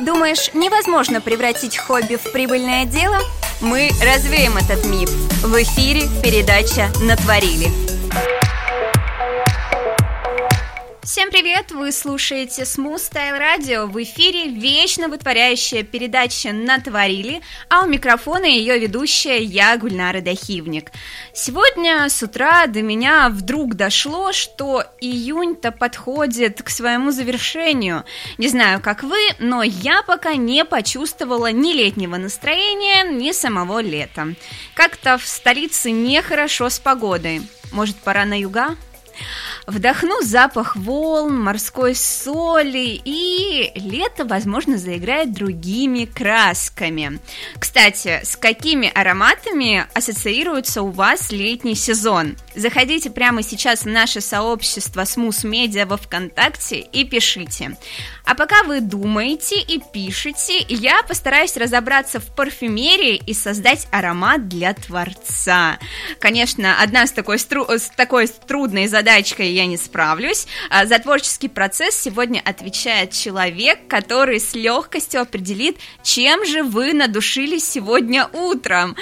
Думаешь, невозможно превратить хобби в прибыльное дело? Мы развеем этот миф. В эфире передача «Натворили». Всем привет! Вы слушаете Smooth Style Radio. В эфире вечно вытворяющая передача «Натворили», а у микрофона ее ведущая я, Гульнара Дахивник. Сегодня с утра до меня вдруг дошло, что июнь-то подходит к своему завершению. Не знаю, как вы, но я пока не почувствовала ни летнего настроения, ни самого лета. Как-то в столице нехорошо с погодой. Может, пора на юга? Вдохну запах волн, морской соли, и лето, возможно, заиграет другими красками. Кстати, с какими ароматами ассоциируется у вас летний сезон? Заходите прямо сейчас в наше сообщество Smooth Media во Вконтакте и пишите. А пока вы думаете и пишете, я постараюсь разобраться в парфюмерии и создать аромат для творца. Конечно, одна с такой, стру... с такой трудной задачкой я не справлюсь. А за творческий процесс сегодня отвечает человек, который с легкостью определит, чем же вы надушились сегодня утром.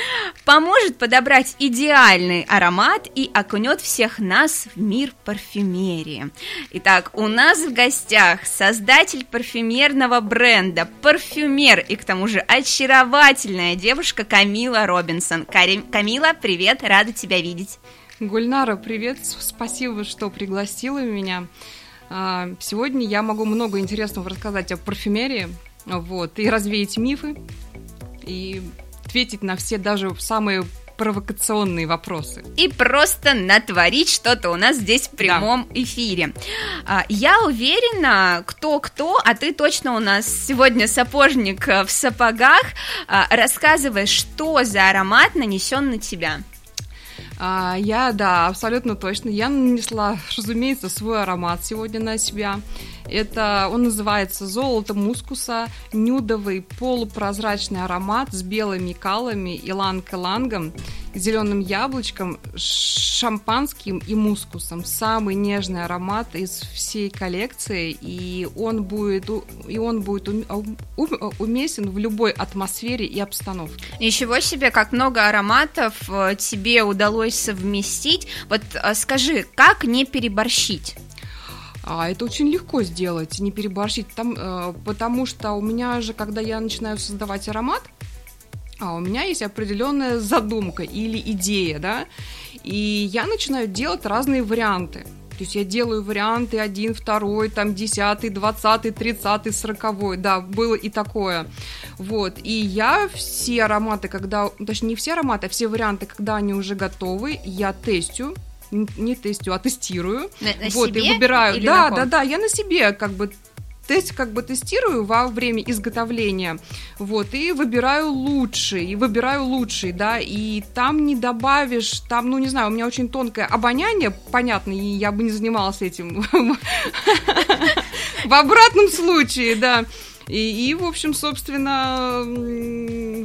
Поможет подобрать идеальный аромат и окунет всех нас в мир парфюмерии. Итак, у нас в гостях создатель парфюмерного бренда, парфюмер и к тому же очаровательная девушка Камила Робинсон. Карим, Камила, привет, рада тебя видеть. Гульнара, привет, спасибо, что пригласила меня. А, сегодня я могу много интересного рассказать о парфюмерии, вот, и развеять мифы, и ответить на все даже самые провокационные вопросы. И просто натворить что-то у нас здесь в прямом да. эфире. А, я уверена, кто-кто, а ты точно у нас сегодня сапожник в сапогах, а, рассказывай, что за аромат нанесен на тебя. А, я, да, абсолютно точно. Я нанесла, разумеется, свой аромат сегодня на себя. Это он называется золото мускуса, нюдовый полупрозрачный аромат с белыми калами, иланг-илангом, зеленым яблочком, шампанским и мускусом. Самый нежный аромат из всей коллекции, и он будет, и он будет уместен в любой атмосфере и обстановке. Ничего себе, как много ароматов э, тебе удалось совместить. Вот э, скажи, как не переборщить? А это очень легко сделать, не переборщить, там, э, потому что у меня же, когда я начинаю создавать аромат, а у меня есть определенная задумка или идея, да, и я начинаю делать разные варианты. То есть я делаю варианты один, второй, там десятый, двадцатый, тридцатый, сороковой, да, было и такое. Вот, и я все ароматы, когда, точнее не все ароматы, а все варианты, когда они уже готовы, я тестю, не тестю, а тестирую. На, на вот, себе и выбираю. Или да, на да, да, я на себе как бы тест как бы тестирую во время изготовления, вот, и выбираю лучший, и выбираю лучший, да, и там не добавишь, там, ну, не знаю, у меня очень тонкое обоняние, понятно, и я бы не занималась этим в обратном случае, да, и, и, в общем, собственно,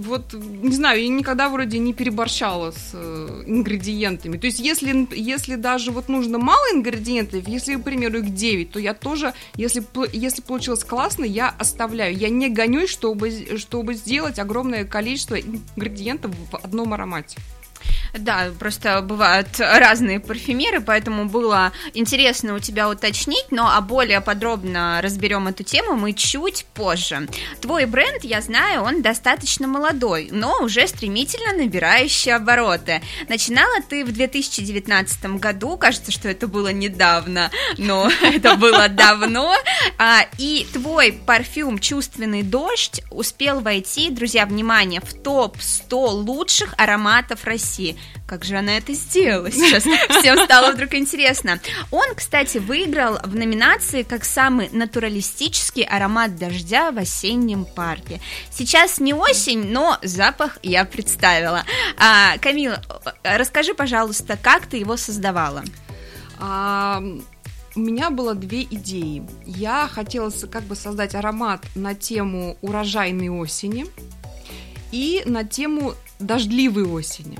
вот, не знаю, я никогда вроде не переборщала с э, ингредиентами. То есть, если, если даже вот нужно мало ингредиентов, если, к примеру, их 9, то я тоже, если, если получилось классно, я оставляю. Я не гонюсь, чтобы, чтобы сделать огромное количество ингредиентов в одном аромате. Да, просто бывают разные парфюмеры, поэтому было интересно у тебя уточнить, но а более подробно разберем эту тему мы чуть позже. Твой бренд, я знаю, он достаточно молодой, но уже стремительно набирающий обороты. Начинала ты в 2019 году, кажется, что это было недавно, но это было давно, а, и твой парфюм «Чувственный дождь» успел войти, друзья, внимание, в топ-100 лучших ароматов России. Как же она это сделала? Сейчас всем стало вдруг интересно. Он, кстати, выиграл в номинации как самый натуралистический аромат дождя в осеннем парке. Сейчас не осень, но запах я представила. А, Камила, расскажи, пожалуйста, как ты его создавала? А, у меня было две идеи. Я хотела как бы создать аромат на тему урожайной осени и на тему дождливой осени.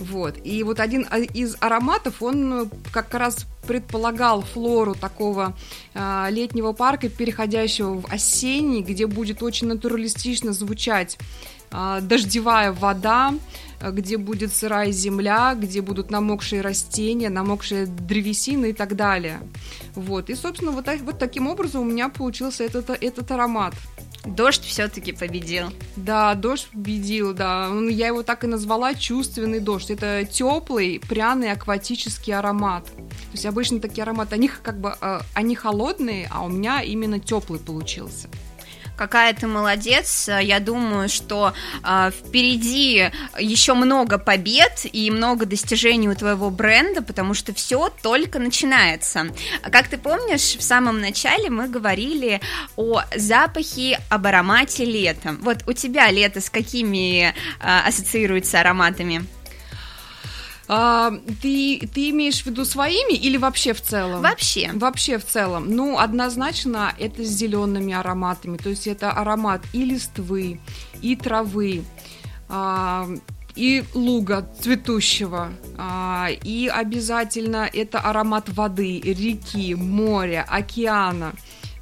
Вот. И вот один из ароматов, он как раз предполагал флору такого э, летнего парка, переходящего в осенний, где будет очень натуралистично звучать э, дождевая вода, где будет сырая земля, где будут намокшие растения, намокшая древесина и так далее. Вот. И, собственно, вот, вот таким образом у меня получился этот, этот аромат. Дождь все-таки победил. Да, дождь победил, да. Я его так и назвала чувственный дождь. Это теплый, пряный акватический аромат. То есть обычно такие ароматы, они как бы, э, они холодные, а у меня именно теплый получился какая ты молодец. Я думаю, что э, впереди еще много побед и много достижений у твоего бренда, потому что все только начинается. Как ты помнишь, в самом начале мы говорили о запахе, об аромате лета. Вот у тебя лето с какими э, ассоциируется ароматами? А, ты, ты имеешь в виду своими или вообще в целом? Вообще. Вообще в целом. Ну, однозначно это с зелеными ароматами. То есть это аромат и листвы, и травы, а, и луга цветущего. А, и обязательно это аромат воды, реки, моря, океана.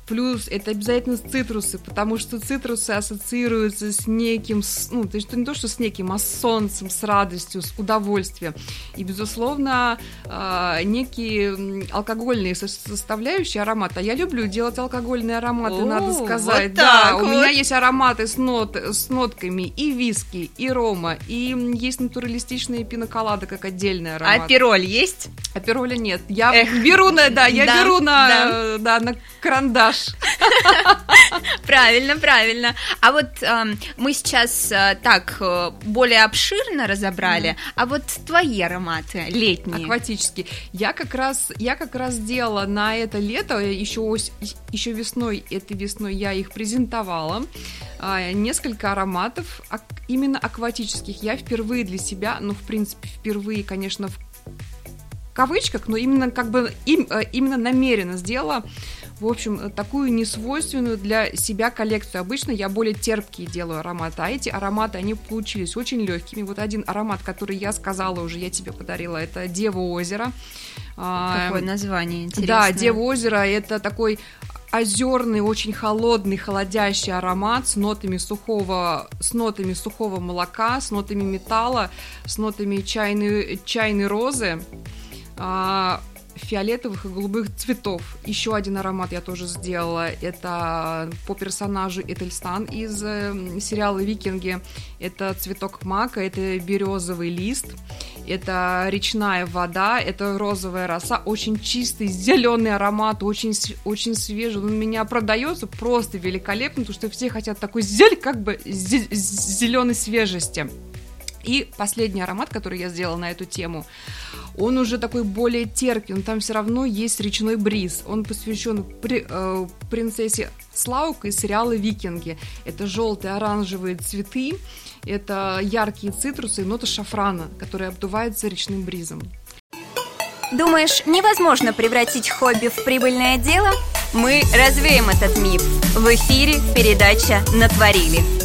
Плюс это обязательно цитрусы, потому что цитрусы ассоциируются с неким, ну, то есть не то, что с неким, а с солнцем, с радостью, с удовольствием. И, безусловно, а, некие алкогольные составляющие аромата. Я люблю делать алкогольные ароматы, О, надо сказать. Вот да, вот. у меня есть ароматы с, нот, с нотками и виски, и рома, и есть натуралистичные пиноколады, как отдельный аромат. А пироль есть? А пироля нет. Я Эх. беру на, да, я да, беру на, да. Да, на карандаш наш. Правильно, правильно. А вот э, мы сейчас э, так э, более обширно разобрали, mm. а вот твои ароматы летние. Акватические. Я как раз, я как раз делала на это лето, еще, еще весной, этой весной я их презентовала. Э, несколько ароматов именно акватических. Я впервые для себя, ну, в принципе, впервые, конечно, в кавычках, но именно как бы им, э, именно намеренно сделала в общем, такую несвойственную для себя коллекцию. Обычно я более терпкие делаю ароматы, а эти ароматы, они получились очень легкими. Вот один аромат, который я сказала уже, я тебе подарила, это Дева озера. А, Какое название интересное. Да, Дева озера это такой озерный, очень холодный, холодящий аромат с нотами сухого, с нотами сухого молока, с нотами металла, с нотами чайной, чайной розы. А, фиолетовых и голубых цветов. Еще один аромат я тоже сделала. Это по персонажу Этельстан из э, сериала «Викинги». Это цветок мака, это березовый лист, это речная вода, это розовая роса. Очень чистый, зеленый аромат, очень, очень свежий. Он у меня продается просто великолепно, потому что все хотят такой зель, как бы зеленой свежести. И последний аромат, который я сделала на эту тему, он уже такой более терпкий, но там все равно есть речной бриз. Он посвящен при, э, принцессе Слаук из сериала «Викинги». Это желтые, оранжевые цветы, это яркие цитрусы и нота шафрана, которые обдуваются речным бризом. Думаешь, невозможно превратить хобби в прибыльное дело? Мы развеем этот миф. В эфире передача «Натворили».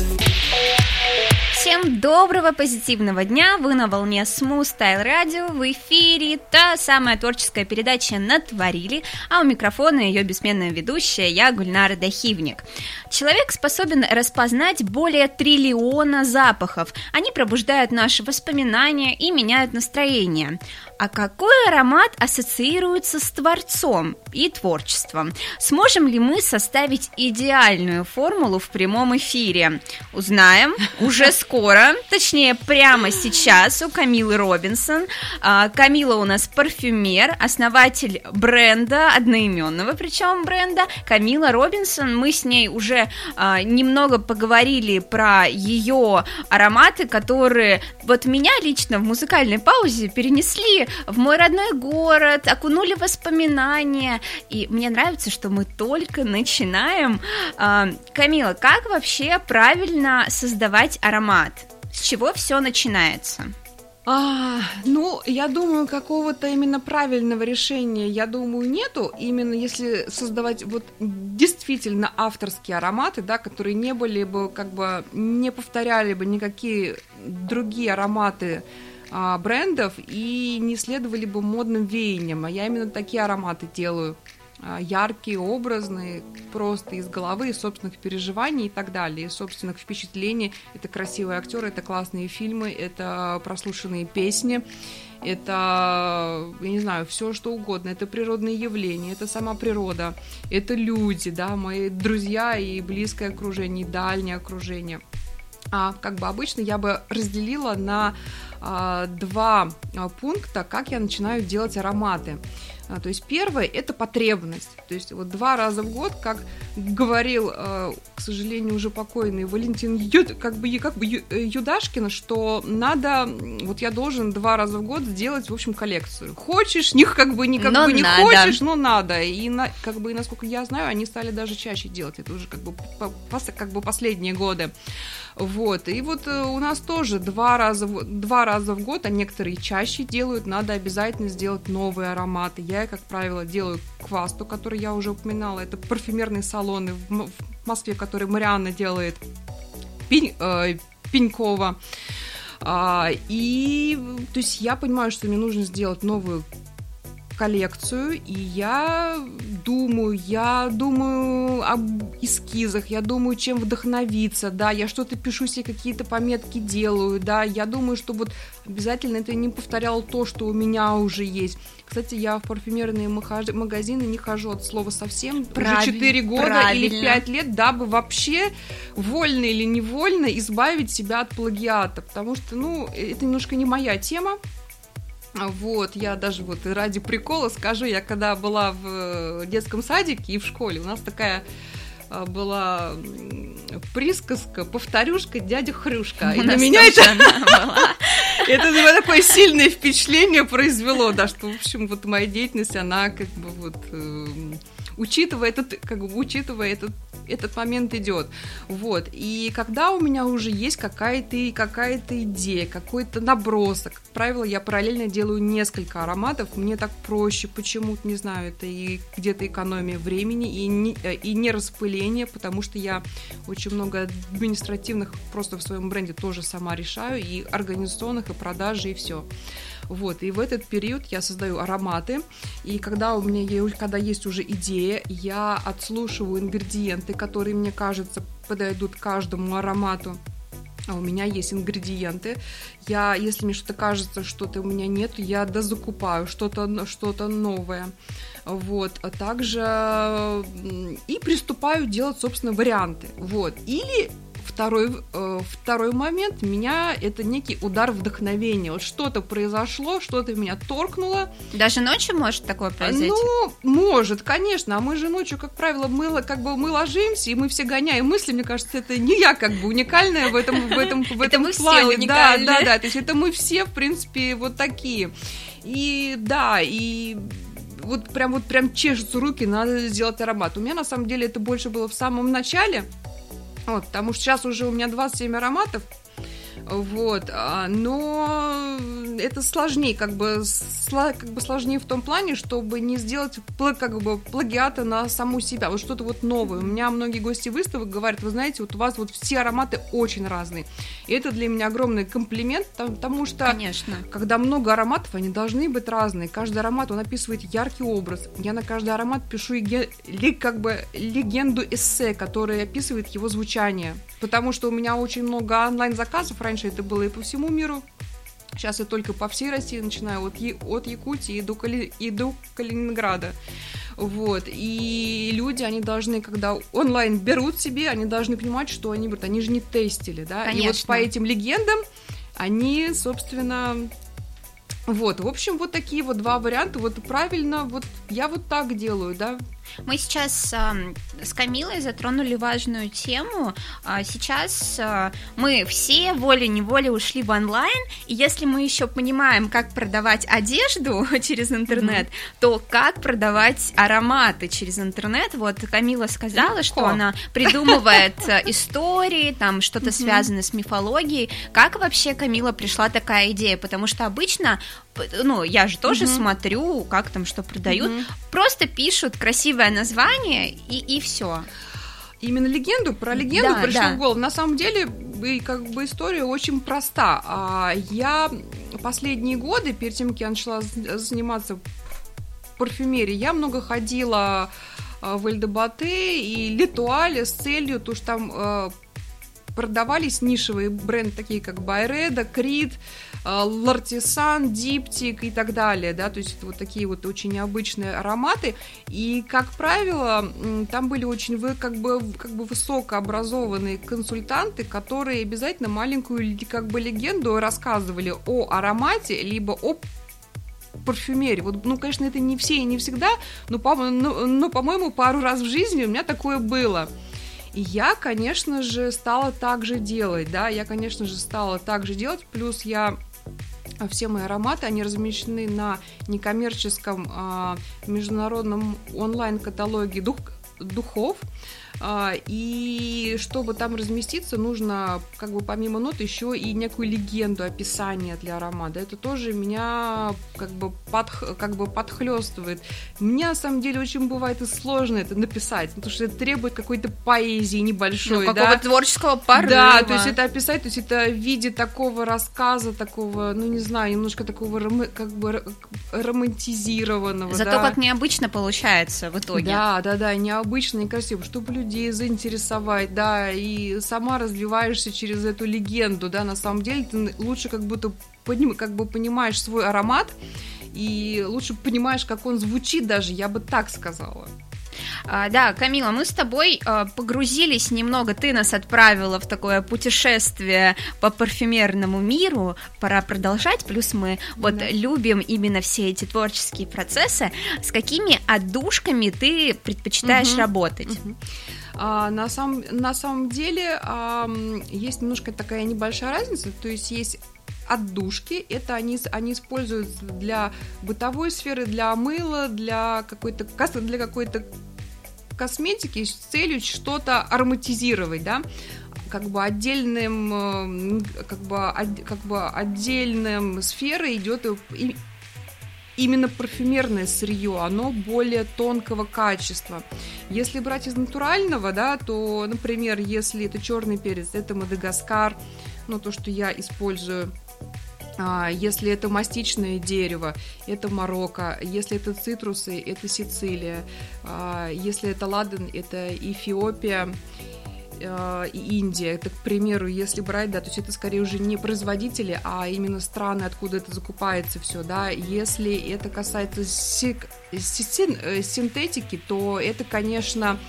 Всем доброго позитивного дня! Вы на волне Smooth Style Radio, в эфире та самая творческая передача «Натворили», а у микрофона ее бессменная ведущая я, Гульнара Дахивник. Человек способен распознать более триллиона запахов. Они пробуждают наши воспоминания и меняют настроение. А какой аромат ассоциируется с творцом и творчеством? Сможем ли мы составить идеальную формулу в прямом эфире? Узнаем уже скоро, точнее прямо сейчас у Камилы Робинсон. А, Камила у нас парфюмер, основатель бренда, одноименного причем бренда. Камила Робинсон, мы с ней уже а, немного поговорили про ее ароматы, которые вот меня лично в музыкальной паузе перенесли в мой родной город, окунули воспоминания. И мне нравится, что мы только начинаем. А, Камила, как вообще правильно создавать аромат? С чего все начинается? А, ну, я думаю, какого-то именно правильного решения, я думаю, нету. Именно если создавать вот действительно авторские ароматы, да, которые не были бы, как бы, не повторяли бы никакие другие ароматы а, брендов и не следовали бы модным веяниям. А я именно такие ароматы делаю. А, яркие, образные, просто из головы, из собственных переживаний и так далее, из собственных впечатлений. Это красивые актеры, это классные фильмы, это прослушанные песни, это, я не знаю, все что угодно, это природные явления, это сама природа, это люди, да, мои друзья и близкое окружение, и дальнее окружение. А как бы обычно я бы разделила на а, два а, пункта, как я начинаю делать ароматы. А, то есть первое – это потребность. То есть вот два раза в год, как говорил, э, к сожалению, уже покойный Валентин Юд, как бы, как бы э, Юдашкин, что надо, вот я должен два раза в год сделать, в общем, коллекцию. Хочешь, не, как бы, не, как но бы, не хочешь, но надо. И, на, как бы, насколько я знаю, они стали даже чаще делать. Это уже как бы, как бы последние годы. Вот. И вот э, у нас тоже два раза, два раза в год, а некоторые чаще делают, надо обязательно сделать новые ароматы. Я, как правило, делаю квасту, который я уже упоминала. Это парфюмерные салоны в Москве, которые Марианна делает. Пень, э, Пенькова. А, и то есть я понимаю, что мне нужно сделать новую коллекцию, и я думаю, я думаю об эскизах, я думаю, чем вдохновиться, да, я что-то пишу себе, какие-то пометки делаю, да, я думаю, что вот обязательно это не повторял то, что у меня уже есть. Кстати, я в парфюмерные магазины не хожу от слова совсем Правиль, уже 4 года правильно. или 5 лет, дабы вообще вольно или невольно избавить себя от плагиата, потому что, ну, это немножко не моя тема, вот, я даже вот ради прикола скажу, я когда была в э, детском садике и в школе, у нас такая а, была присказка, повторюшка, дядя Хрюшка. И на меня это... это такое сильное впечатление произвело, да, что, в общем, вот моя деятельность, она как бы вот эм, учитывая этот, как бы, учитывая этот этот момент идет. Вот. И когда у меня уже есть какая-то какая идея, какой-то набросок, как правило, я параллельно делаю несколько ароматов, мне так проще, почему-то, не знаю, это и где-то экономия времени, и не, и не распыление, потому что я очень много административных просто в своем бренде тоже сама решаю, и организационных, и продажи, и все. Вот, и в этот период я создаю ароматы, и когда у меня когда есть уже идея, я отслушиваю ингредиенты, которые мне кажется подойдут каждому аромату. А у меня есть ингредиенты. Я, если мне что-то кажется, что-то у меня нет, я дозакупаю что-то что новое. Вот, а также и приступаю делать, собственно, варианты. Вот. Или Второй, э, второй момент, меня это некий удар вдохновения. Вот что-то произошло, что-то меня торкнуло. Даже ночью может такое произойти? Ну, может, конечно. А мы же ночью, как правило, мы, как бы, мы ложимся, и мы все гоняем мысли. Мне кажется, это не я как бы уникальная в этом, в этом, в этом это плане. Да, да, да. То есть это мы все, в принципе, вот такие. И да, и вот прям вот прям чешутся руки, надо сделать аромат. У меня на самом деле это больше было в самом начале. Вот, потому что сейчас уже у меня 27 ароматов, вот, а, но это сложнее, как бы, как бы сложнее в том плане, чтобы не сделать как бы плагиата на саму себя, вот что-то вот новое. У меня многие гости выставок говорят, вы знаете, вот у вас вот все ароматы очень разные. И это для меня огромный комплимент, потому что, Конечно. когда много ароматов, они должны быть разные. Каждый аромат, он описывает яркий образ. Я на каждый аромат пишу как бы легенду эссе, которая описывает его звучание. Потому что у меня очень много онлайн-заказов Раньше это было и по всему миру. Сейчас я только по всей России начинаю от, от Якутии и до, Кали, и до Калининграда. Вот. И люди, они должны, когда онлайн берут себе, они должны понимать, что они берут. Они же не тестили, да? Конечно. И вот по этим легендам они, собственно, вот, в общем, вот такие вот два варианта. Вот правильно, вот я вот так делаю, да. Мы сейчас э, с Камилой затронули важную тему. А сейчас э, мы все волей-неволей ушли в онлайн, и если мы еще понимаем, как продавать одежду через интернет, mm-hmm. то как продавать ароматы через интернет? Вот Камила сказала, Легко. что она придумывает э, истории, там что-то mm-hmm. связанное с мифологией. Как вообще Камила пришла такая идея? Потому что обычно ну, я же тоже mm-hmm. смотрю, как там что продают, mm-hmm. просто пишут красивое название и, и все. Именно легенду, про легенду да, пришел да. в голову. На самом деле, и как бы история очень проста. А, я последние годы, перед тем, как я начала заниматься парфюмерией, я много ходила а, в Эльдебате и Литуале с целью, то что там а, продавались нишевые бренды, такие как Байреда, Крид, Лартисан, Диптик и так далее, да, то есть вот такие вот очень необычные ароматы, и, как правило, там были очень вы, как бы, как бы высокообразованные консультанты, которые обязательно маленькую как бы легенду рассказывали о аромате, либо о парфюмерии. Вот, ну, конечно, это не все и не всегда, но, по- но, но, по-моему, пару раз в жизни у меня такое было. И я, конечно же, стала так же делать, да, я, конечно же, стала так же делать, плюс я все мои ароматы, они размещены на некоммерческом а, международном онлайн-каталоге дух, духов. А, и чтобы там разместиться, нужно как бы помимо нот еще и некую легенду, описание для аромата. Это тоже меня как бы, под, как бы подхлестывает. Мне на самом деле очень бывает и сложно это написать, потому что это требует какой-то поэзии небольшой. Ну, какого да? творческого порыва. Да, то есть это описать, то есть это в виде такого рассказа, такого, ну не знаю, немножко такого как бы романтизированного. Зато да? как необычно получается в итоге. Да, да, да, необычно и красиво, чтобы людей заинтересовать, да, и сама развиваешься через эту легенду, да, на самом деле ты лучше как будто поним, как бы понимаешь свой аромат, и лучше понимаешь, как он звучит даже, я бы так сказала. А, да, Камила, мы с тобой а, погрузились немного, ты нас отправила в такое путешествие по парфюмерному миру, пора продолжать, плюс мы вот да. любим именно все эти творческие процессы. С какими отдушками ты предпочитаешь угу. работать? Угу. А, на, самом, на самом деле а, есть немножко такая небольшая разница, то есть есть отдушки, это они, они используются для бытовой сферы, для мыла, для какой-то для какой-то косметики с целью что-то ароматизировать, да, как бы отдельным, э, как бы, как бы отдельным сферой идет именно парфюмерное сырье, оно более тонкого качества. Если брать из натурального, да, то, например, если это черный перец, это Мадагаскар, ну, то, что я использую, если это мастичное дерево, это Марокко. Если это цитрусы, это Сицилия. А, если это ладан, это Эфиопия а, и Индия. Это, к примеру, если брать, да, то есть это скорее уже не производители, а именно страны, откуда это закупается все, да. Если это касается э, синтетики, то это, конечно, а,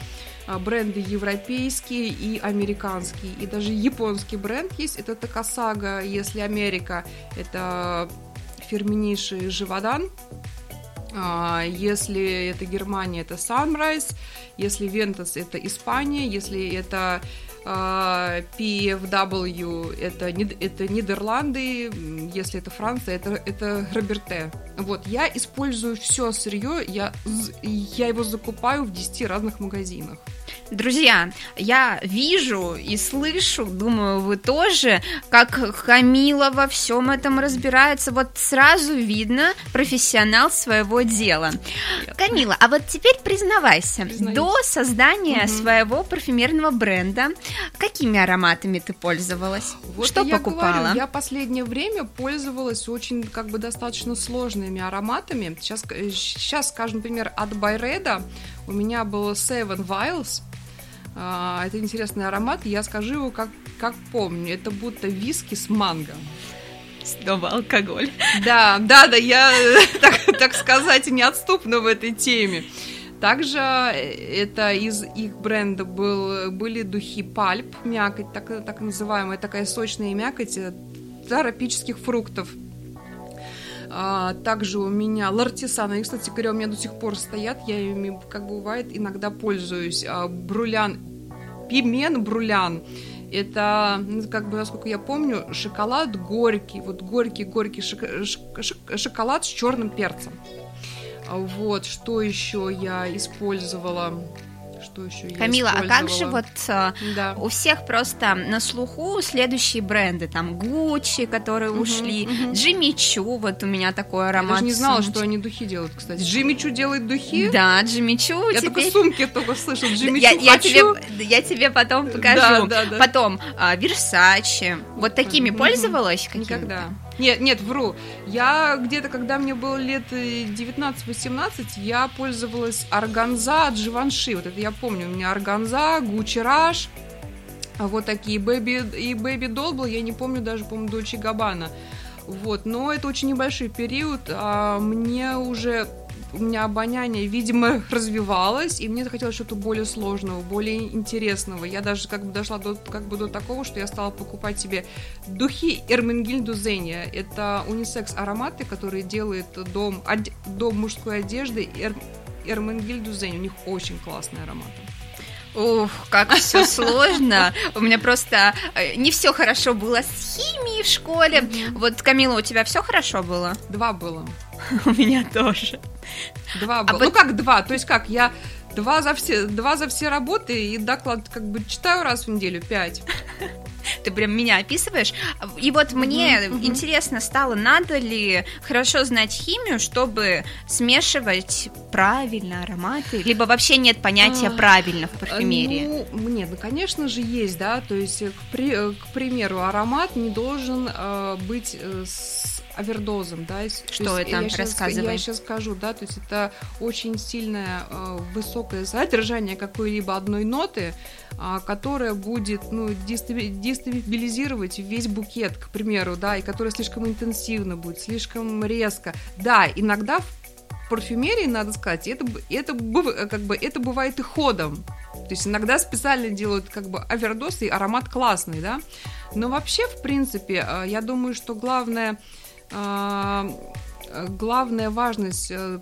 бренды европейские и американские. И даже японский бренд есть, это Такасага. Если Америка, это фирменнейший Живодан. А, если это Германия, это Sunrise. Если Вентас, это Испания. Если это а, PFW это, это Нидерланды, если это Франция, это, это Роберте. Вот, я использую все сырье, я, я его закупаю в 10 разных магазинах. Друзья, я вижу и слышу, думаю, вы тоже, как Камила во всем этом разбирается. Вот сразу видно профессионал своего дела. Нет. Камила, а вот теперь признавайся, Признаюсь. до создания угу. своего парфюмерного бренда, какими ароматами ты пользовалась? Вот Что я покупала? Говорю, я последнее время пользовалась очень, как бы, достаточно сложными ароматами. Сейчас, сейчас скажем, например, от Байреда у меня был Seven Vials. А, это интересный аромат, я скажу его как, как помню. Это будто виски с манго. Снова алкоголь. Да, да, да, я, так, так сказать, неотступна в этой теме. Также э, это из их бренда был, были духи пальп, мякоть, так, так называемая, такая сочная мякоть э, тропических фруктов. А, также у меня лартисан, они, кстати говоря, у меня до сих пор стоят, я ими, как бывает, иногда пользуюсь. А, брулян, пимен брулян. Это, ну, как бы, насколько я помню, шоколад горький, вот горький-горький шоколад с черным перцем. Вот, что еще я использовала? Что еще я Камила, а как же вот э, Да. у всех просто на слуху следующие бренды, там Гуччи, которые Мгм, ушли, мгм. Джимми Чу, вот у меня такой Я аромат. даже не знала, сумочки. что они духи делают, кстати. Джимми Чу делает духи? Да, Jimmy Choo Я теперь... только сумки только слышал. Jimmy я, Choo я хочу. тебе, я тебе потом покажу. Да, да, да. Потом Версачи. Вот такими Мгм. пользовалась? какими-то? Никогда. Нет, нет, вру. Я где-то, когда мне было лет э, 19-18, я пользовалась Organza от Живанши. Вот это я помню. У меня Organza, Gucci Rush, вот такие Baby и Baby был, я не помню даже, по-моему, Dolce Gabbana. Вот, но это очень небольшой период, а мне уже у меня обоняние, видимо, развивалось, и мне захотелось что-то более сложного, более интересного. Я даже как бы дошла до, как бы до такого, что я стала покупать себе духи Эрменгильду Зения. Это унисекс ароматы, которые делает дом, оде- дом мужской одежды Эр, Эрменгильду Зень. У них очень классные ароматы. Ух, как все сложно. У меня просто э, не все хорошо было с химией в школе. Вот, Камила, у тебя все хорошо было? Два было. У меня тоже. Два А было. Ну как два? То есть как? Я два за все, два за все работы и доклад как бы читаю раз в неделю, пять. Ты прям меня описываешь. И вот мне мгм. интересно стало, надо ли хорошо знать химию, чтобы смешивать правильно ароматы? Либо вообще нет понятия А, правильно в парфюмерии? Ну, нет, ну, конечно же, есть, да. То есть, э, к, при- э, к примеру, аромат не должен э, быть э, с овердозом, да. То Что есть, это? Я щас, Рассказывай. я сейчас скажу, да. То есть, это очень сильное э, высокое содержание какой-либо одной ноты, а, которая будет, ну, дестаби- дестабилизировать весь букет, к примеру, да, и которая слишком интенсивно будет, слишком резко. Да, иногда в парфюмерии, надо сказать, это, это, быв- как бы, это бывает и ходом. То есть иногда специально делают как бы овердоз, и аромат классный, да. Но вообще, в принципе, э, я думаю, что главное, э, э, главная важность э,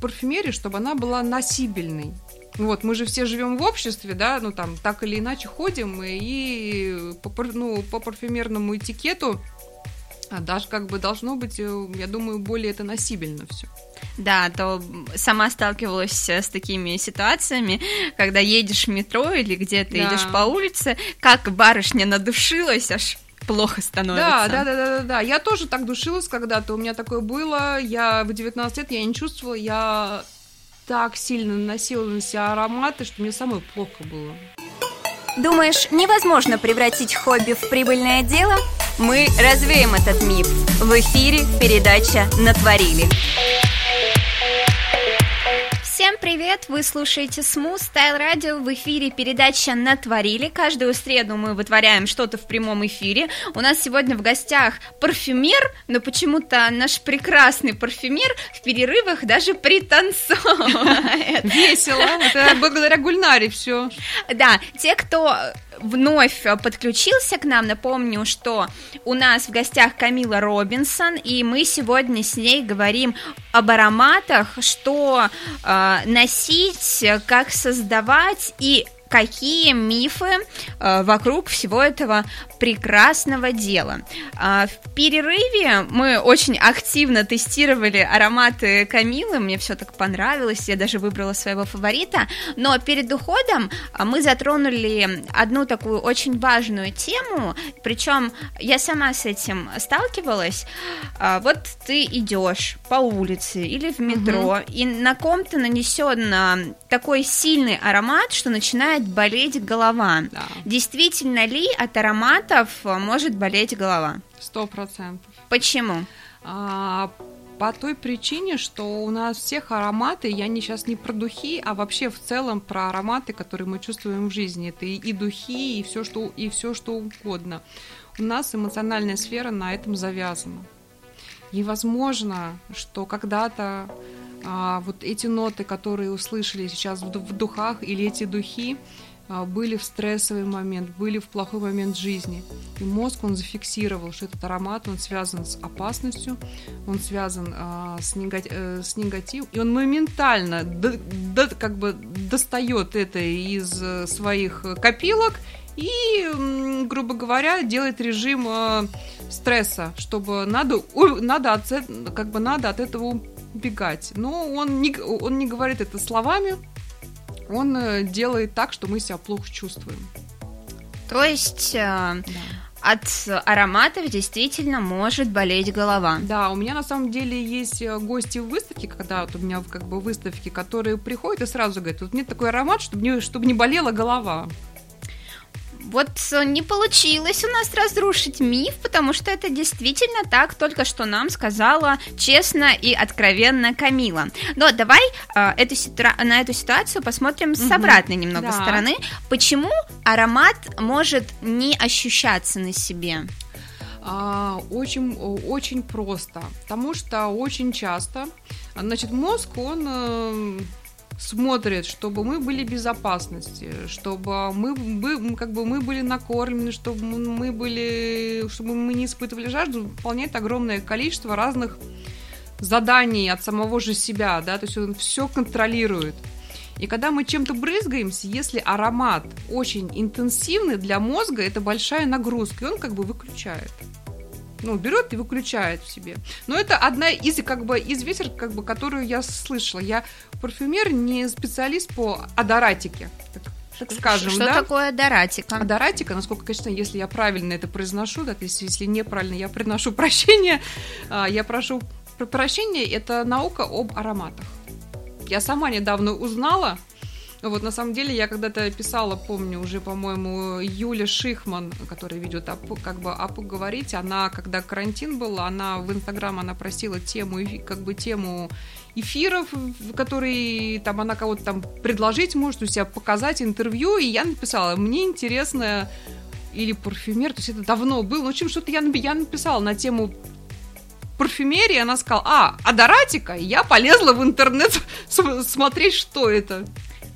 парфюмерии, чтобы она была носибельной. Вот, мы же все живем в обществе, да, ну там так или иначе ходим, и, и по, ну, по парфюмерному этикету а, даже как бы должно быть, э, я думаю, более это носибельно все. Да, то сама сталкивалась с такими ситуациями, когда едешь в метро или где-то Да. идешь по улице, как барышня надушилась, аж плохо становится. Да, да, да, да, да, да. Я тоже так душилась когда-то. У меня такое было. Я в 19 лет я не чувствовала, я так сильно наносила на себя ароматы, что мне самой плохо было. Думаешь, невозможно превратить хобби в прибыльное дело? Мы развеем этот миф. В эфире передача «Натворили». Всем привет! Вы слушаете Smooth Style Radio. В эфире передача «Натворили». Каждую среду мы вытворяем что-то в прямом эфире. У нас сегодня в гостях парфюмер, но почему-то наш прекрасный парфюмер в перерывах даже пританцовывает. Весело. Это благодаря Гульнаре все. Да, те, кто вновь подключился к нам, напомню, что у нас в гостях Камила Робинсон, и мы сегодня с ней говорим об ароматах, что э, носить, как создавать и какие мифы э, вокруг всего этого прекрасного дела. А, в перерыве мы очень активно тестировали ароматы Камилы, мне все так понравилось, я даже выбрала своего фаворита, но перед уходом а, мы затронули одну такую очень важную тему, причем я сама с этим сталкивалась. А, вот ты идешь по улице или в метро, и на ком-то нанесен такой сильный аромат, что начинает болеть голова. Да, Действительно ли от ароматов может болеть голова? сто процентов. Почему? А, по той причине, что у нас всех ароматы, я не сейчас не про духи, а вообще в целом про ароматы, которые мы чувствуем в жизни. Это и, и духи, и все, что, и все что угодно. У нас эмоциональная сфера на этом завязана. И возможно, что когда-то а, вот эти ноты, которые услышали сейчас в, ду- в духах, или эти духи, а, были в стрессовый момент, были в плохой момент жизни. И мозг, он зафиксировал, что этот аромат, он связан с опасностью, он связан а, с, нега- э, с негативом, и он моментально до- до- как бы достает это из э, своих копилок и, грубо говоря, делает режим э, стресса, чтобы надо, надо, от, как бы надо от этого убегать. Но он не, он не говорит это словами, он э, делает так, что мы себя плохо чувствуем. То есть... Э, да от ароматов действительно может болеть голова. Да, у меня на самом деле есть э, гости в выставке, когда вот у меня как бы выставки, которые приходят и сразу говорят, вот мне такой аромат, чтобы не, чтобы не болела голова вот э, не получилось у нас разрушить миф, потому что это действительно так только что нам сказала честно и откровенно Камила. Но давай э, эту ситуа- на эту ситуацию посмотрим с обратной немного да. стороны. Почему аромат может не ощущаться на себе? А, очень, очень просто, потому что очень часто, значит, мозг, он э, смотрит, чтобы мы были в безопасности, чтобы мы, мы, как бы мы были накормлены, чтобы мы были, чтобы мы не испытывали жажду, выполняет огромное количество разных заданий от самого же себя, да, то есть он все контролирует. И когда мы чем-то брызгаемся, если аромат очень интенсивный для мозга, это большая нагрузка, и он как бы выключает ну, берет и выключает в себе. Но это одна из, как бы, из ветер, как бы, которую я слышала. Я парфюмер, не специалист по адоратике, так, так скажем, Что да? такое адоратика? Адоратика, насколько, конечно, если я правильно это произношу, так, если, если неправильно, я приношу прощения, а, я прошу прощения, это наука об ароматах. Я сама недавно узнала, вот, на самом деле, я когда-то писала, помню, уже, по-моему, Юля Шихман, которая ведет как бы АПУ говорить, она, когда карантин был, она в Инстаграм, она просила тему, как бы тему эфиров, которые там она кого-то там предложить может, у себя показать интервью, и я написала, мне интересно, или парфюмер, то есть это давно было, ну, в общем, что-то я, я написала на тему парфюмерии, она сказала, а, Адоратика, я полезла в интернет смотреть, что это.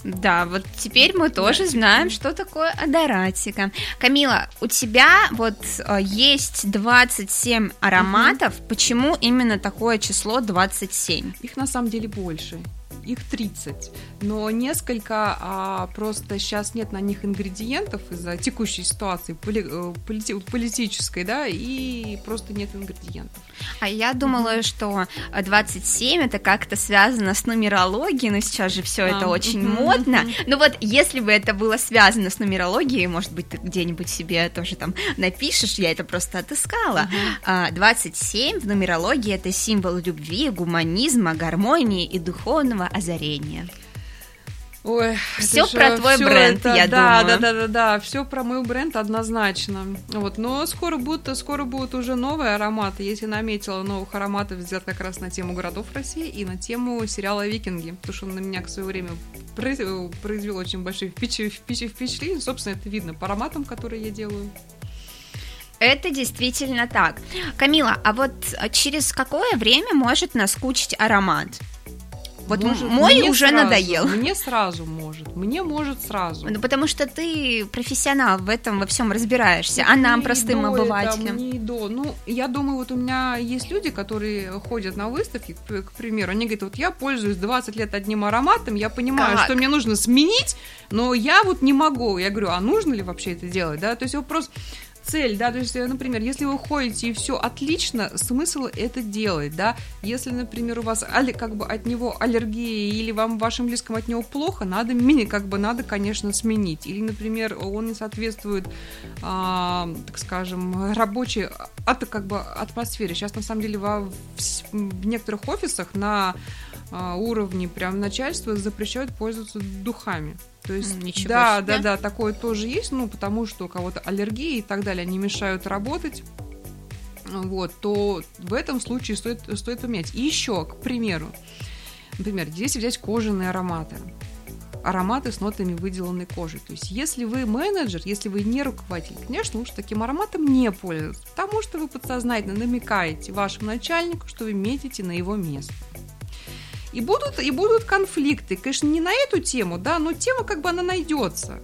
Да, вот теперь мы тоже знаем, что такое адоратика. Камила, у тебя вот э, есть 27 ароматов. Угу. Почему именно такое число 27? Их на самом деле больше их 30, но несколько а, просто сейчас нет на них ингредиентов из-за текущей ситуации э, полити, политической, да, и просто нет ингредиентов. А я думала, mm-hmm. что 27 это как-то связано с нумерологией, но сейчас же все это очень mm-hmm. модно. Ну вот, если бы это было связано с нумерологией, может быть, ты где-нибудь себе тоже там напишешь, я это просто отыскала. Mm-hmm. 27 в нумерологии это символ любви, гуманизма, гармонии и духовного озарения. Ой, все про твой бренд, это, я да, думаю. Да, да, да, да, все про мой бренд однозначно. Вот, но скоро будут, скоро будут уже новые ароматы. Если наметила новых ароматов сделать как раз на тему городов России и на тему сериала Викинги, потому что он на меня к свое время произвел очень большое впечатление. Собственно, это видно по ароматам, которые я делаю. Это действительно так. Камила, а вот через какое время может наскучить аромат? Вот может, мой уже сразу, надоел. Мне сразу может. Мне может сразу. Ну, потому что ты профессионал в этом во всем разбираешься, а нам, простым до обывателям. не до. Ну, я думаю, вот у меня есть люди, которые ходят на выставки, к, примеру, они говорят, вот я пользуюсь 20 лет одним ароматом, я понимаю, как? что мне нужно сменить, но я вот не могу. Я говорю, а нужно ли вообще это делать, да? То есть вопрос цель, да, то есть, э, например, если вы ходите и все отлично, смысл это делать, да, если, например, у вас как бы от него аллергия или вам в вашем близком от него плохо, надо, как бы, надо, конечно, сменить, или, например, он не соответствует, а, так скажем, рабочей от, как бы, атмосфере. Сейчас, на самом деле, во, в некоторых офисах на а, уровне прям начальства запрещают пользоваться духами. То есть, Ничего да, себе. да, да, такое тоже есть, ну, потому что у кого-то аллергии и так далее, они мешают работать. Вот, то в этом случае стоит, стоит поменять. И еще, к примеру, например, если взять кожаные ароматы, ароматы с нотами выделанной кожи. То есть, если вы менеджер, если вы не руководитель, конечно, лучше таким ароматом не пользоваться, потому что вы подсознательно намекаете вашему начальнику, что вы метите на его место. И будут, и будут конфликты. Конечно, не на эту тему, да, но тема как бы она найдется.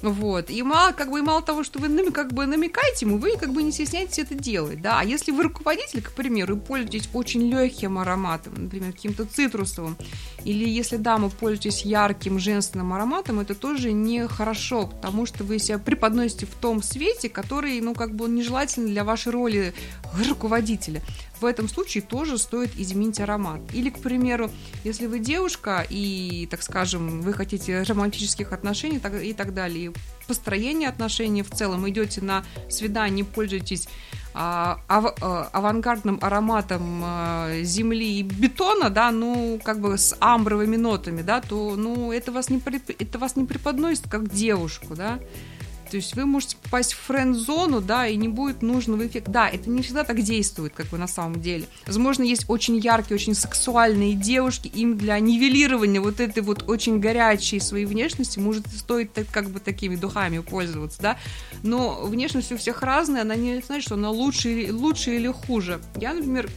Вот. И мало, как бы, и мало того, что вы как бы намекаете ему, вы как бы не стесняетесь это делать, да. А если вы руководитель, к примеру, и пользуетесь очень легким ароматом, например, каким-то цитрусовым, или если дама пользуетесь ярким женственным ароматом, это тоже нехорошо, потому что вы себя преподносите в том свете, который, ну, как бы нежелательно для вашей роли руководителя. В этом случае тоже стоит изменить аромат. Или, к примеру, если вы девушка и, так скажем, вы хотите романтических отношений и так далее, построение отношений в целом, идете на свидание, пользуетесь а, ав, а, авангардным ароматом а, земли и бетона, да, ну, как бы с амбровыми нотами, да, то, ну, это вас не, это вас не преподносит как девушку, да, то есть вы можете попасть в френд-зону, да, и не будет нужного эффекта. Да, это не всегда так действует, как бы на самом деле. Возможно, есть очень яркие, очень сексуальные девушки, им для нивелирования вот этой вот очень горячей своей внешности может стоит так, как бы такими духами пользоваться, да. Но внешность у всех разная, она не значит, что она лучше, лучше или хуже. Я, например,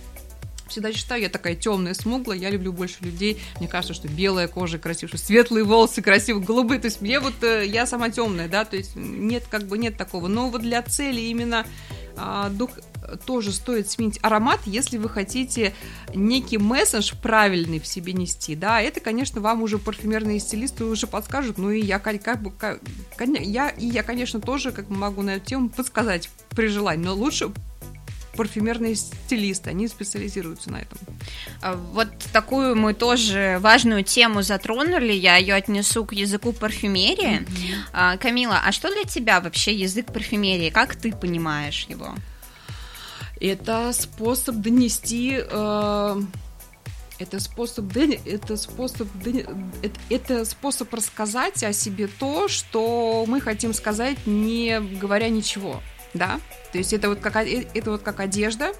всегда считаю, я такая темная, смуглая, я люблю больше людей. Мне кажется, что белая кожа красивая, светлые волосы красивые, голубые. То есть мне вот, э, я сама темная, да, то есть нет, как бы нет такого. Но вот для цели именно а, дух тоже стоит сменить аромат, если вы хотите некий месседж правильный в себе нести, да, это, конечно, вам уже парфюмерные стилисты уже подскажут, ну и я как бы, как, я, и я, конечно, тоже как могу на эту тему подсказать при желании, но лучше парфюмерные стилисты, они специализируются на этом. А, вот такую мы тоже важную тему затронули, я ее отнесу к языку парфюмерии. Mm-hmm. Камила, а что для тебя вообще язык парфюмерии? Как ты понимаешь его? Это способ донести э, это способ, это способ, это, это способ рассказать о себе то, что мы хотим сказать, не говоря ничего да, то есть это вот как, э, это вот как одежда,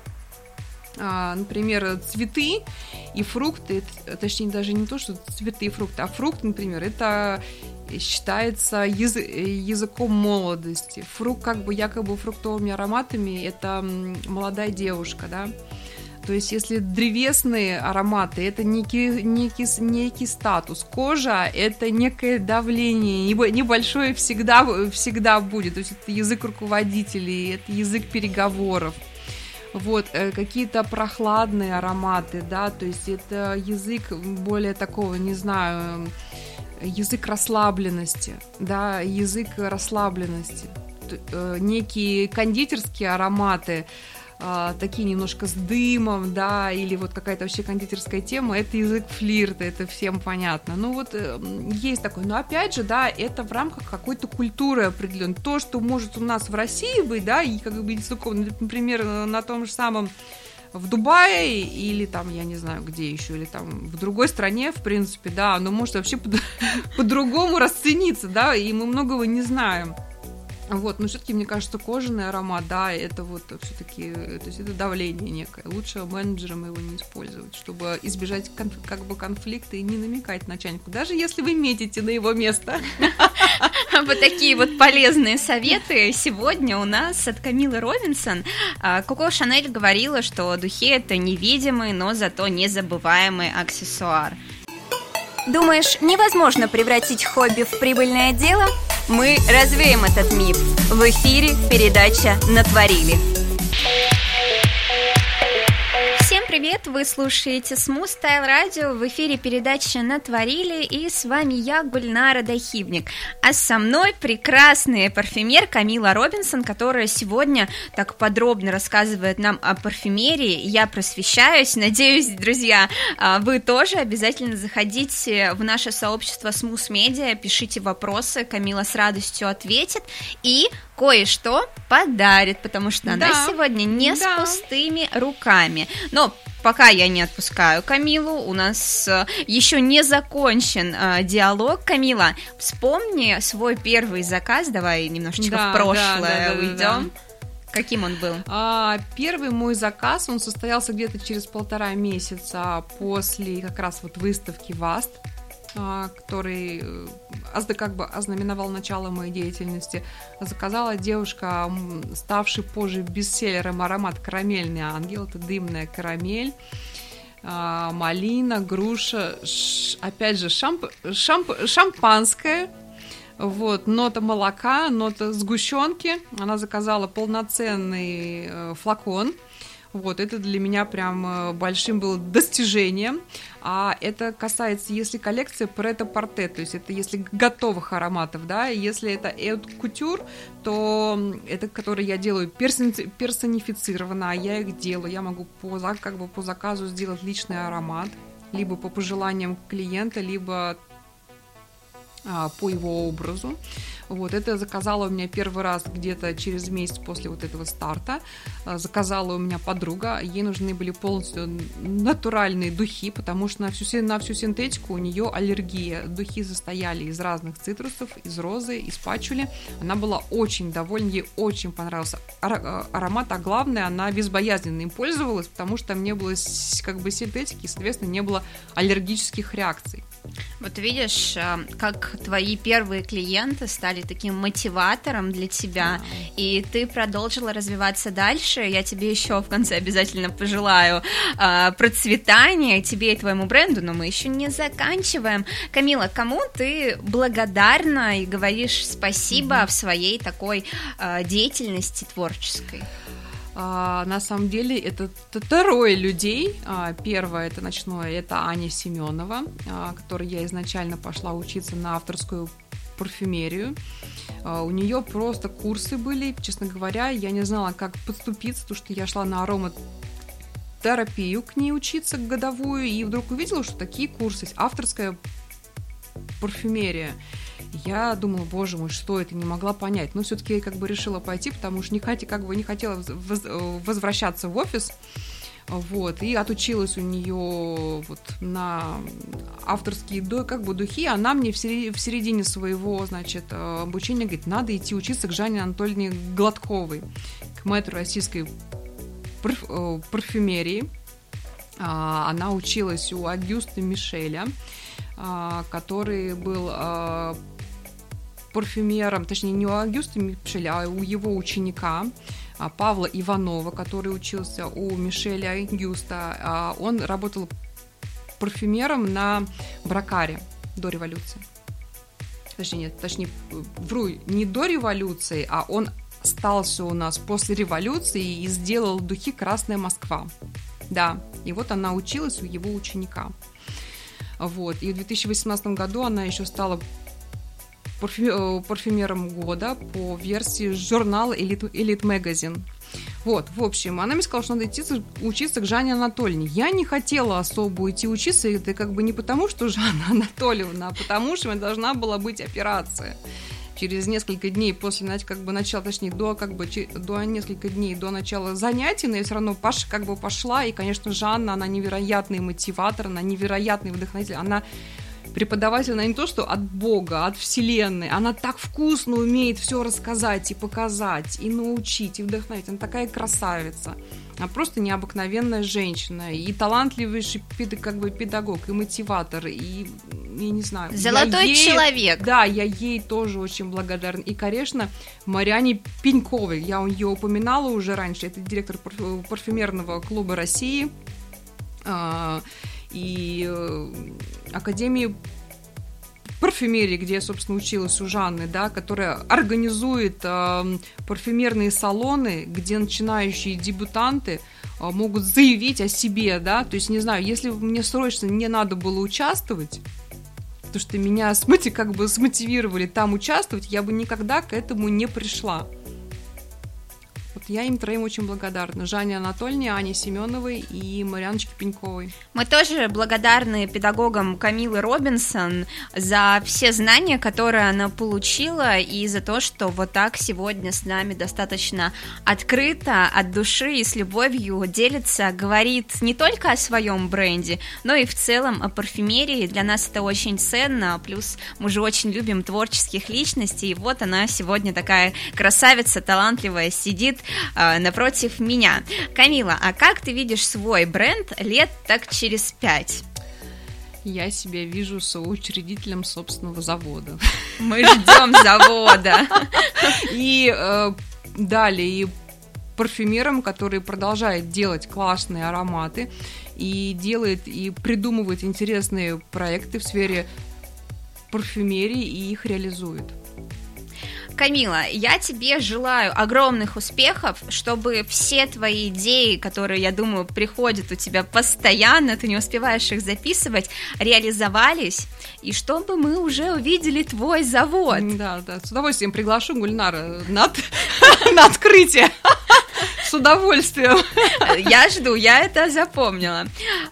а, например, цветы и фрукты, точнее даже не то, что цветы и фрукты, а фрукт, например, это считается язы, языком молодости. Фрукт как бы якобы фруктовыми ароматами это молодая девушка, да. То есть, если древесные ароматы, это некий, некий, некий статус. Кожа – это некое давление, небольшое всегда, всегда будет. То есть, это язык руководителей, это язык переговоров. Вот, э, какие-то прохладные ароматы, да, то есть это язык более такого, не знаю, язык расслабленности, да, язык расслабленности. Э, некие кондитерские ароматы, а, такие немножко с дымом, да, или вот какая-то вообще кондитерская тема, это язык флирта, это всем понятно. Ну вот э, есть такой, но опять же, да, это в рамках какой-то культуры определенной. То, что может у нас в России быть, да, и как бы языком, например, на том же самом в Дубае или там, я не знаю, где еще, или там в другой стране, в принципе, да, оно может вообще по-другому расцениться, да, и мы многого не знаем. Вот, но все-таки, мне кажется, кожаный аромат, да, это вот все-таки, то есть это давление некое. Лучше менеджерам его не использовать, чтобы избежать конф, как бы конфликта и не намекать начальнику, даже если вы метите на его место. Вот такие вот полезные советы сегодня у нас от Камилы Робинсон. А, Коко Шанель говорила, что духи это невидимый, но зато незабываемый аксессуар. Думаешь, невозможно превратить хобби в прибыльное дело? Мы развеем этот миф. В эфире передача «Натворили». Привет! Вы слушаете Smooth Style Radio, в эфире передача «Натворили» и с вами я, Гульнара Дахивник. А со мной прекрасный парфюмер Камила Робинсон, которая сегодня так подробно рассказывает нам о парфюмерии. Я просвещаюсь, надеюсь, друзья, а, вы тоже обязательно заходите в наше сообщество Smooth Media, пишите вопросы, Камила с радостью ответит и кое-что подарит, потому что она да, сегодня не да. с пустыми руками. Но пока я не отпускаю Камилу, у нас э, еще не закончен э, диалог. Камила, вспомни свой первый заказ, давай немножечко да, в прошлое да, да, уйдем. Да, да. Каким он был? А, первый мой заказ, он состоялся где-то через полтора месяца после как раз вот выставки ВАСТ. Который э, как бы ознаменовал начало моей деятельности, заказала девушка, ставший позже бестселлером аромат «Карамельный ангел». Это дымная карамель а, малина, груша, опять же, шамп, шамп, шампанское, вот, нота молока, нота сгущенки. Она заказала полноценный э, флакон. Вот, это для меня прям э, большим было достижением. А это касается, если коллекция претто-порте, то есть это если готовых ароматов, да, если это эд кутюр, то это, который я делаю персонифицированно, а я их делаю, я могу по, как бы по заказу сделать личный аромат, либо по пожеланиям клиента, либо а, по его образу. Вот, это заказала у меня первый раз где-то через месяц после вот этого старта. А, заказала у меня подруга. Ей нужны были полностью натуральные духи, потому что на всю, на всю синтетику у нее аллергия. Духи состояли из разных цитрусов, из розы, из пачули. Она была очень довольна, ей очень понравился а, аромат, а главное, она безбоязненно им пользовалась, потому что там не было как бы синтетики, и, соответственно, не было аллергических реакций. Вот видишь, а, как твои первые клиенты стали таким мотиватором для тебя, и ты продолжила развиваться дальше. Я тебе еще в конце обязательно пожелаю э, процветания тебе и твоему бренду, но мы еще не заканчиваем. Камила, кому ты благодарна и говоришь спасибо mm-hmm. в своей такой э, деятельности творческой? А, на самом деле это трое людей. А, первое это ночное, это Аня Семенова, а, которой я изначально пошла учиться на авторскую парфюмерию. А, у нее просто курсы были, честно говоря, я не знала, как подступиться, потому что я шла на ароматерапию к ней учиться годовую, и вдруг увидела, что такие курсы есть, авторская парфюмерия. Я думала, боже мой, что это, не могла понять. Но все-таки как бы решила пойти, потому что не, хотела, как бы не хотела возвращаться в офис. Вот, и отучилась у нее вот на авторские как бы духи. Она мне в середине своего, значит, обучения говорит, надо идти учиться к Жанне Анатольевне Гладковой, к мэтру российской э, парфюмерии. А, она училась у Агюста Мишеля, а, который был а, парфюмером, точнее не у Агюста Мишеля, а у его ученика Павла Иванова, который учился у Мишеля Агюста. А, он работал парфюмером на Бракаре до революции. Точнее, нет, точнее, вру, не до революции, а он остался у нас после революции и сделал духи «Красная Москва». Да, и вот она училась у его ученика. Вот. И в 2018 году она еще стала парфю... Э, парфюмером года по версии журнала Elite, Elite Magazine. Вот, в общем, она мне сказала, что надо идти учиться к Жанне Анатольевне. Я не хотела особо идти учиться, это как бы не потому, что Жанна Анатольевна, а потому что должна была быть операция. Через несколько дней после как бы начала, точнее, до как бы до несколько дней до начала занятий, но я все равно пош, как бы пошла, и, конечно, Жанна, она невероятный мотиватор, она невероятный вдохновитель, она преподаватель, она не то, что от Бога, от Вселенной, она так вкусно умеет все рассказать и показать, и научить, и вдохновить. Она такая красавица. Она просто необыкновенная женщина, и талантливейший как бы педагог, и мотиватор, и, я не знаю... Золотой ей, человек. Да, я ей тоже очень благодарна. И, конечно, Марьяне Пеньковой, я ее упоминала уже раньше, это директор парфюмерного клуба России, а, и э, Академии парфюмерии, где я, собственно, училась у Жанны, да, которая организует э, парфюмерные салоны, где начинающие дебютанты э, могут заявить о себе, да, то есть, не знаю, если мне срочно не надо было участвовать, то что меня как бы смотивировали там участвовать, я бы никогда к этому не пришла. Вот я им троим очень благодарна. Жанне Анатольевне, Ане Семеновой и Марьяночке Пеньковой. Мы тоже благодарны педагогам Камилы Робинсон за все знания, которые она получила, и за то, что вот так сегодня с нами достаточно открыто, от души и с любовью делится, говорит не только о своем бренде, но и в целом о парфюмерии. Для нас это очень ценно, плюс мы же очень любим творческих личностей, и вот она сегодня такая красавица, талантливая, сидит э, напротив меня. Камила, а как ты видишь свой бренд лет так через пять? Я себя вижу соучредителем собственного завода. Мы ждем завода. И э, далее и парфюмером, который продолжает делать классные ароматы и делает и придумывает интересные проекты в сфере парфюмерии и их реализует. Камила, я тебе желаю огромных успехов, чтобы все твои идеи, которые, я думаю, приходят у тебя постоянно, ты не успеваешь их записывать, реализовались, и чтобы мы уже увидели твой завод. Да, да, с удовольствием приглашу Гульнара на, на открытие с удовольствием. Я жду, я это запомнила.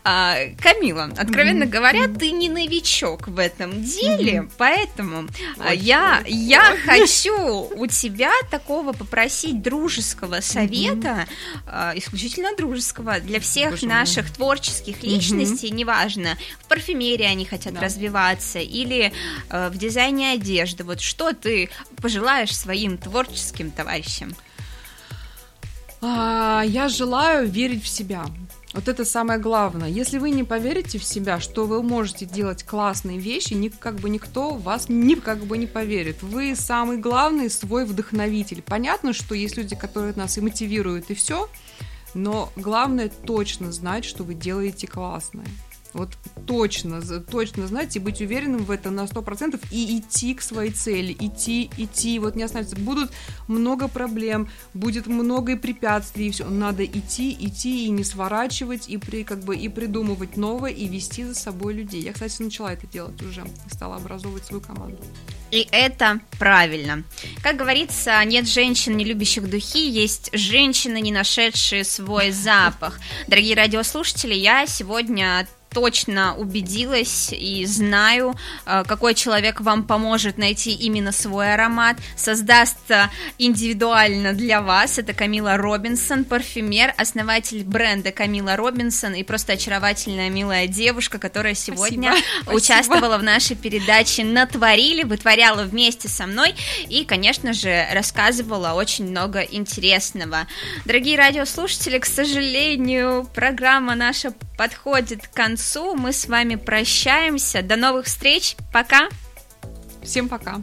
А, Камила, откровенно mm-hmm. говоря, ты не новичок в этом деле, mm-hmm. поэтому а, очень, я, очень. я хочу у тебя такого попросить дружеского совета, mm-hmm. исключительно дружеского, для всех Боже наших мой. творческих личностей, неважно, в парфюмерии они хотят да. развиваться или э, в дизайне одежды. Вот что ты пожелаешь своим творческим товарищам? А, я желаю верить в себя. Вот это самое главное. Если вы не поверите в себя, что вы можете делать классные вещи, ни, как бы никто вас ни как бы не поверит. Вы самый главный свой вдохновитель. Понятно, что есть люди, которые нас и мотивируют, и все, но главное точно знать, что вы делаете классное. Вот точно, точно знать и быть уверенным в этом на 100% и идти к своей цели, идти, идти, вот не остановиться. Будут много проблем, будет много препятствий, и все. Надо идти, идти и не сворачивать, и, при, как бы, и придумывать новое, и вести за собой людей. Я, кстати, начала это делать уже, стала образовывать свою команду. И это правильно. Как говорится, нет женщин, не любящих духи, есть женщины, не нашедшие свой запах. Дорогие радиослушатели, я сегодня точно убедилась и знаю, э, какой человек вам поможет найти именно свой аромат, создаст индивидуально для вас. Это Камила Робинсон, парфюмер, основатель бренда Камила Робинсон и просто очаровательная милая девушка, которая сегодня Спасибо. участвовала Спасибо. в нашей передаче «Натворили», вытворяла вместе со мной и, конечно же, рассказывала очень много интересного. Дорогие радиослушатели, к сожалению, программа наша подходит к концу. Мы с вами прощаемся. До новых встреч. Пока. Всем пока.